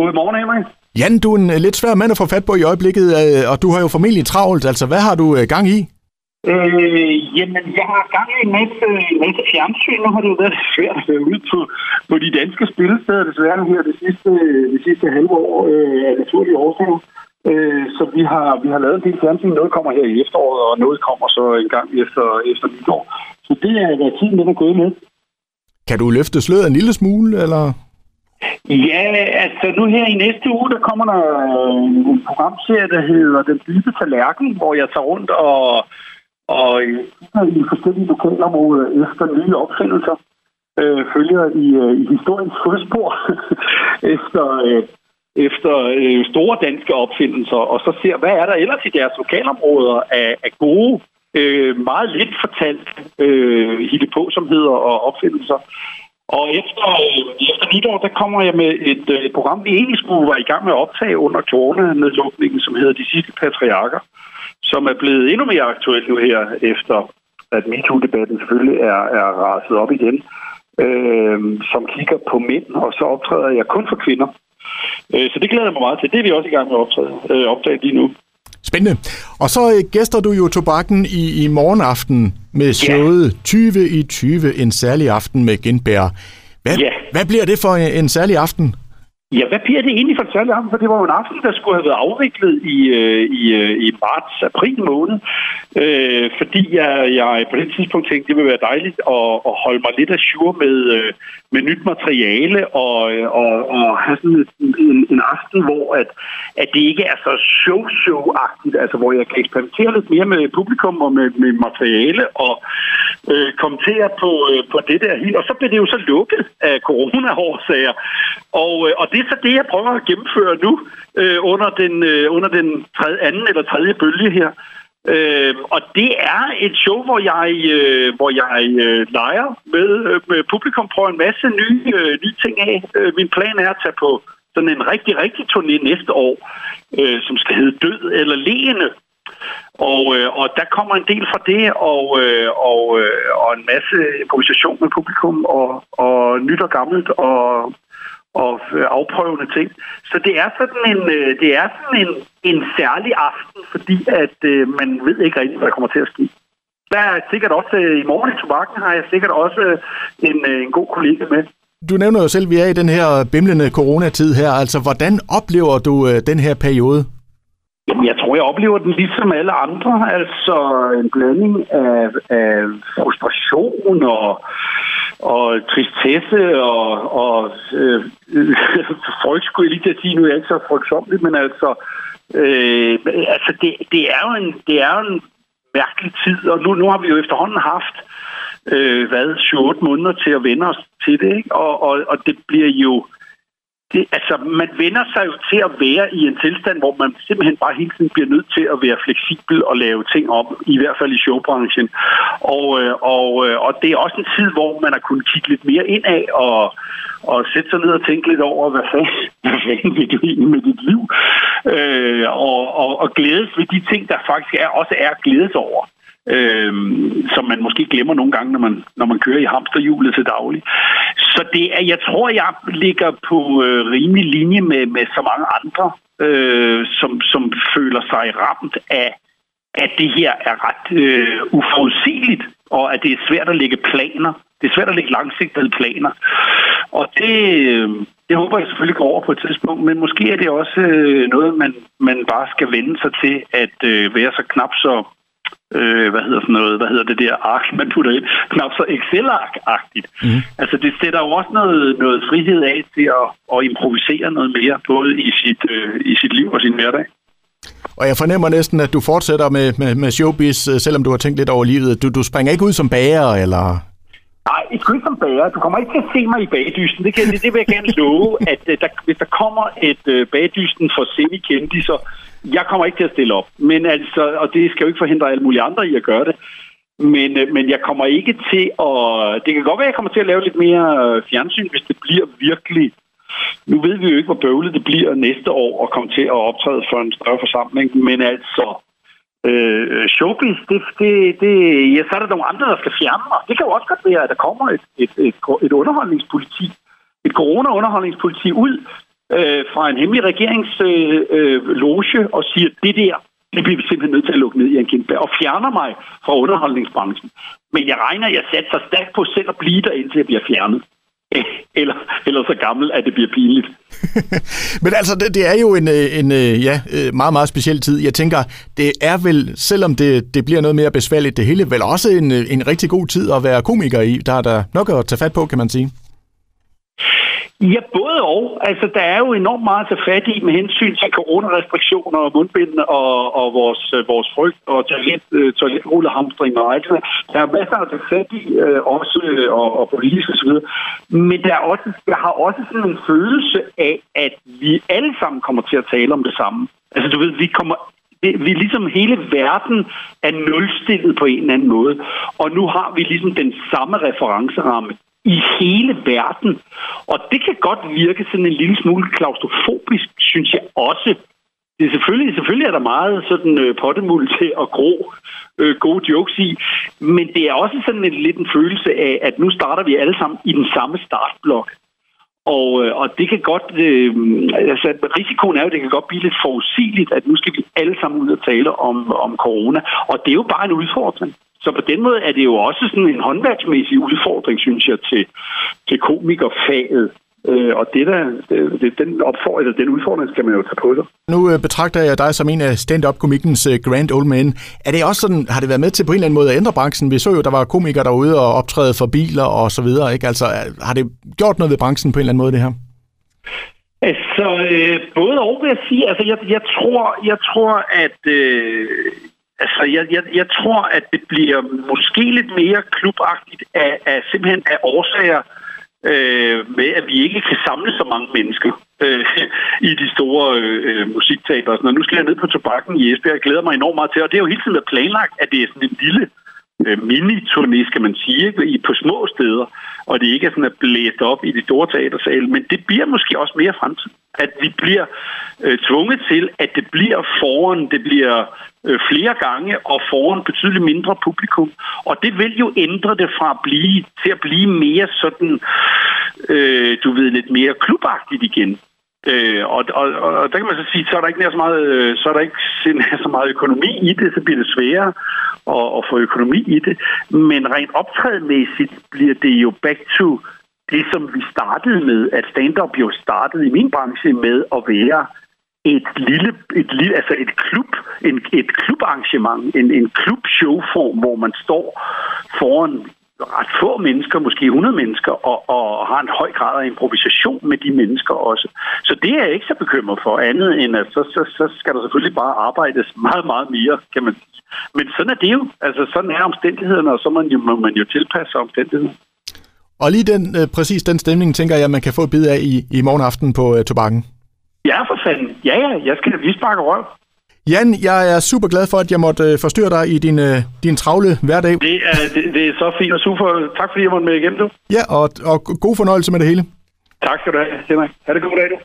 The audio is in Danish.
Godmorgen, Henrik. Jan, du er en lidt svær mand at få fat på i øjeblikket, og du har jo familie travlt. Altså, hvad har du gang i? Øh, jamen, jeg har gang i en masse, en masse fjernsyn. Nu har det jo været svært at være ude på, på de danske spillesteder, desværre her det sidste, det sidste halve år øh, af naturlige årsager. Øh, så vi har, vi har lavet en del fjernsyn. Noget kommer her i efteråret, og noget kommer så en gang efter, efter nytår. Så det er, hvad tiden den er gået med. Kan du løfte sløret en lille smule, eller? Ja, altså nu her i næste uge, der kommer der øh, en programserie, der hedder Den dybe tallerken, hvor jeg tager rundt og, og øh, i forskellige lokalområder efter nye opfindelser. Øh, følger i, øh, i historiens fodspor efter, øh, efter øh, store danske opfindelser, og så ser, hvad er der ellers i deres lokalområder af, af gode, øh, meget lidt fortalt øh, hittepåsomheder og opfindelser. Og efter, øh, efter nytår, der kommer jeg med et, øh, et program, vi egentlig skulle være i gang med at optage under coronanedlukningen, som hedder De sidste patriarker, som er blevet endnu mere aktuelt nu her, efter at MeToo-debatten selvfølgelig er, er raset op igen, øh, som kigger på mænd, og så optræder jeg kun for kvinder. Øh, så det glæder jeg mig meget til. Det er vi også i gang med at optræde, øh, optage lige nu. Spændende. Og så øh, gæster du jo tobakken i, i morgenaften med showet ja. 20 i 20, en særlig aften med Genbær. Hvad, ja. hvad bliver det for en, en særlig aften? Ja, hvad bliver det egentlig for en særlig aften? For det var jo en aften, der skulle have været afviklet i, øh, i, øh, i marts-april måned. Øh, fordi jeg, jeg på det tidspunkt tænkte, det ville være dejligt at, at holde mig lidt af sure med, øh, med nyt materiale og, og, og have sådan en, en aften, hvor at, at det ikke er så show-show-agtigt, altså hvor jeg kan eksperimentere lidt mere med publikum og med, med materiale og øh, kommentere på, øh, på det der helt. Og så blev det jo så lukket af corona-årsager. Og, øh, og det er så det, jeg prøver at gennemføre nu øh, under den, øh, under den tredje, anden eller tredje bølge her. Øh, og det er et show, hvor jeg, øh, hvor jeg øh, leger med, øh, med publikum, prøver en masse nye, øh, nye ting af. Øh, min plan er at tage på sådan en rigtig, rigtig turné næste år, øh, som skal hedde Død eller Leende. Og, øh, og der kommer en del fra det, og, øh, og, øh, og en masse improvisation med publikum, og, og nyt og gammelt, og og øh, afprøvende ting. Så det er sådan en, øh, det er sådan en, en særlig aften, fordi at øh, man ved ikke rigtig, hvad der kommer til at ske. Der er sikkert også, i morgen i Tobakken har jeg sikkert også en, en god kollega med. Du nævner jo selv, at vi er i den her bimlende coronatid her. Altså, hvordan oplever du den her periode? Jamen, jeg tror, jeg oplever den ligesom alle andre. Altså en blanding af, af frustration og og tristesse og, og øh, frygt, skulle jeg lige til at sige, nu er jeg ikke så frygtsomlig, men altså, øh, altså det, det, er jo en, det er jo en mærkelig tid, og nu, nu har vi jo efterhånden haft øh, hvad, 7-8 måneder til at vende os til det, ikke? Og, og, og det bliver jo det, altså, man vender sig jo til at være i en tilstand, hvor man simpelthen bare hele tiden bliver nødt til at være fleksibel og lave ting om, i hvert fald i showbranchen. Og, øh, og, øh, og det er også en tid, hvor man har kunnet kigge lidt mere indad og, og sætte sig ned og tænke lidt over, hvad fanden, hvad fanden vil du egentlig med dit liv? Øh, og, og, og glædes ved de ting, der faktisk er, også er glædes over øh, som man måske glemmer nogle gange, når man, når man kører i hamsterhjulet til daglig. Så det er, jeg tror, jeg ligger på øh, rimelig linje med, med så mange andre, øh, som, som føler sig ramt af, at det her er ret øh, uforudsigeligt, og at det er svært at lægge planer. Det er svært at lægge langsigtede planer. Og det, øh, det håber jeg selvfølgelig går over på et tidspunkt, men måske er det også øh, noget, man, man bare skal vende sig til, at øh, være så knap så øh, hvad hedder sådan noget, hvad hedder det der ark, man putter ind, knap så Excel-ark-agtigt. Mm. Altså det sætter jo også noget, noget frihed af til at, at improvisere noget mere, både i sit, øh, i sit liv og sin hverdag. Og jeg fornemmer næsten, at du fortsætter med, med, med showbiz, øh, selvom du har tænkt lidt over livet. Du, du springer ikke ud som bager, eller? Nej, ikke ud som bager. Du kommer ikke til at se mig i bagdysten. Det, kan, det, det vil jeg gerne love, at øh, der, hvis der kommer et uh, bagdysten for semi-kendiser, jeg kommer ikke til at stille op, men altså, og det skal jo ikke forhindre alle mulige andre i at gøre det. Men, øh, men jeg kommer ikke til at... Det kan godt være, at jeg kommer til at lave lidt mere øh, fjernsyn, hvis det bliver virkelig... Nu ved vi jo ikke, hvor bøvlet det bliver næste år at komme til at optræde for en større forsamling, men altså... Øh, showbiz, det, det, det, ja, så er der nogle andre, der skal fjerne mig. Det kan jo også godt være, at der kommer et, et, et, et underholdningspoliti, et corona-underholdningspoliti ud, øh, fra en hemmelig regeringsloge øh, øh, loge, og siger, det der, det bliver vi simpelthen nødt til at lukke ned i en og fjerner mig fra underholdningsbranchen. Men jeg regner, jeg satser stærkt på selv at blive der, indtil jeg bliver fjernet. Eller, eller så gammel, at det bliver pinligt. Men altså, det, det er jo en, øh, en øh, ja, øh, meget, meget speciel tid. Jeg tænker, det er vel, selvom det, det bliver noget mere besværligt det hele, vel også en, en rigtig god tid at være komiker i. Der er der nok at tage fat på, kan man sige. Ja, både og. Altså, der er jo enormt meget at tage fat i med hensyn til coronarestriktioner og mundbind og, og vores, øh, vores frygt og toilet, øh, toiletrullehamstring og alt det der. er masser at tage fat i, øh, også og, og politisk osv. Men der er også, jeg har også sådan en følelse af, at vi alle sammen kommer til at tale om det samme. Altså, du ved, vi kommer vi vi ligesom hele verden er nulstillet på en eller anden måde. Og nu har vi ligesom den samme referenceramme i hele verden. Og det kan godt virke sådan en lille smule klaustrofobisk, synes jeg også. Det er selvfølgelig, selvfølgelig er der meget sådan øh, pottemuld til at gro øh, gode jokes i, men det er også sådan en lidt en følelse af, at nu starter vi alle sammen i den samme startblok. Og, øh, og det kan godt, øh, altså risikoen er jo, det kan godt blive lidt forudsigeligt, at nu skal vi alle sammen ud og tale om, om corona. Og det er jo bare en udfordring. Så på den måde er det jo også sådan en håndværksmæssig udfordring, synes jeg, til, til komikerfaget. Øh, og det der, det, den, opfordring, den udfordring skal man jo tage på sig. Nu øh, betragter jeg dig som en af stand-up-komikkens uh, grand old men. Er det også sådan, har det været med til på en eller anden måde at ændre branchen? Vi så jo, der var komikere derude og optræde for biler og så videre. Ikke? Altså, har det gjort noget ved branchen på en eller anden måde, det her? Altså, øh, både og vil jeg sige. Altså, jeg, jeg, tror, jeg tror, at øh, Altså, jeg, jeg, jeg tror, at det bliver måske lidt mere klubagtigt af, af simpelthen af årsager øh, øh, med, at vi ikke kan samle så mange mennesker øh, i de store øh, musikteater. Og nu skal jeg ned på tobakken i Esbjerg. Jeg glæder mig enormt meget til, og det er jo hele tiden været planlagt, at det er sådan en lille øh, Øh, mini-turné, skal man sige, ikke? I, på små steder, og det ikke er sådan at blæst op i de store teatersale, men det bliver måske også mere fremtid. At vi bliver øh, tvunget til, at det bliver foran, det bliver øh, flere gange og foran betydeligt mindre publikum. Og det vil jo ændre det fra at blive til at blive mere sådan, øh, du ved, lidt mere klubagtigt igen. Øh, og, og, og der kan man så sige, så er der ikke nær så meget, øh, så er der ikke så meget økonomi i det, så bliver det sværere at, at få økonomi i det. Men rent optrædemæssigt bliver det jo back to det, som vi startede med, at stand-up jo startede i min branche med at være et lille, et lille altså et klub, en, et klubarrangement, en, en klubshowform, hvor man står foran ret få mennesker, måske 100 mennesker, og, og har en høj grad af improvisation med de mennesker også. Så det er jeg ikke så bekymret for, andet end at så, så, så skal der selvfølgelig bare arbejdes meget, meget mere, kan man sige. Men sådan er det jo. Altså sådan er omstændighederne, og så må man jo, må man jo tilpasse omstændighederne. Og lige den, øh, præcis den stemning, tænker jeg, man kan få et bid af i, i morgen aften på øh, Tobakken. Ja, for fanden. Ja, ja, jeg skal lige sparke røv. Jan, jeg er super glad for, at jeg måtte øh, forstyrre dig i din, øh, din travle hverdag. Det er, det, det er så fint og super. Tak fordi jeg måtte med igen, du. Ja, og, og god fornøjelse med det hele. Tak skal du have, Henrik. Ha' det god dag, du.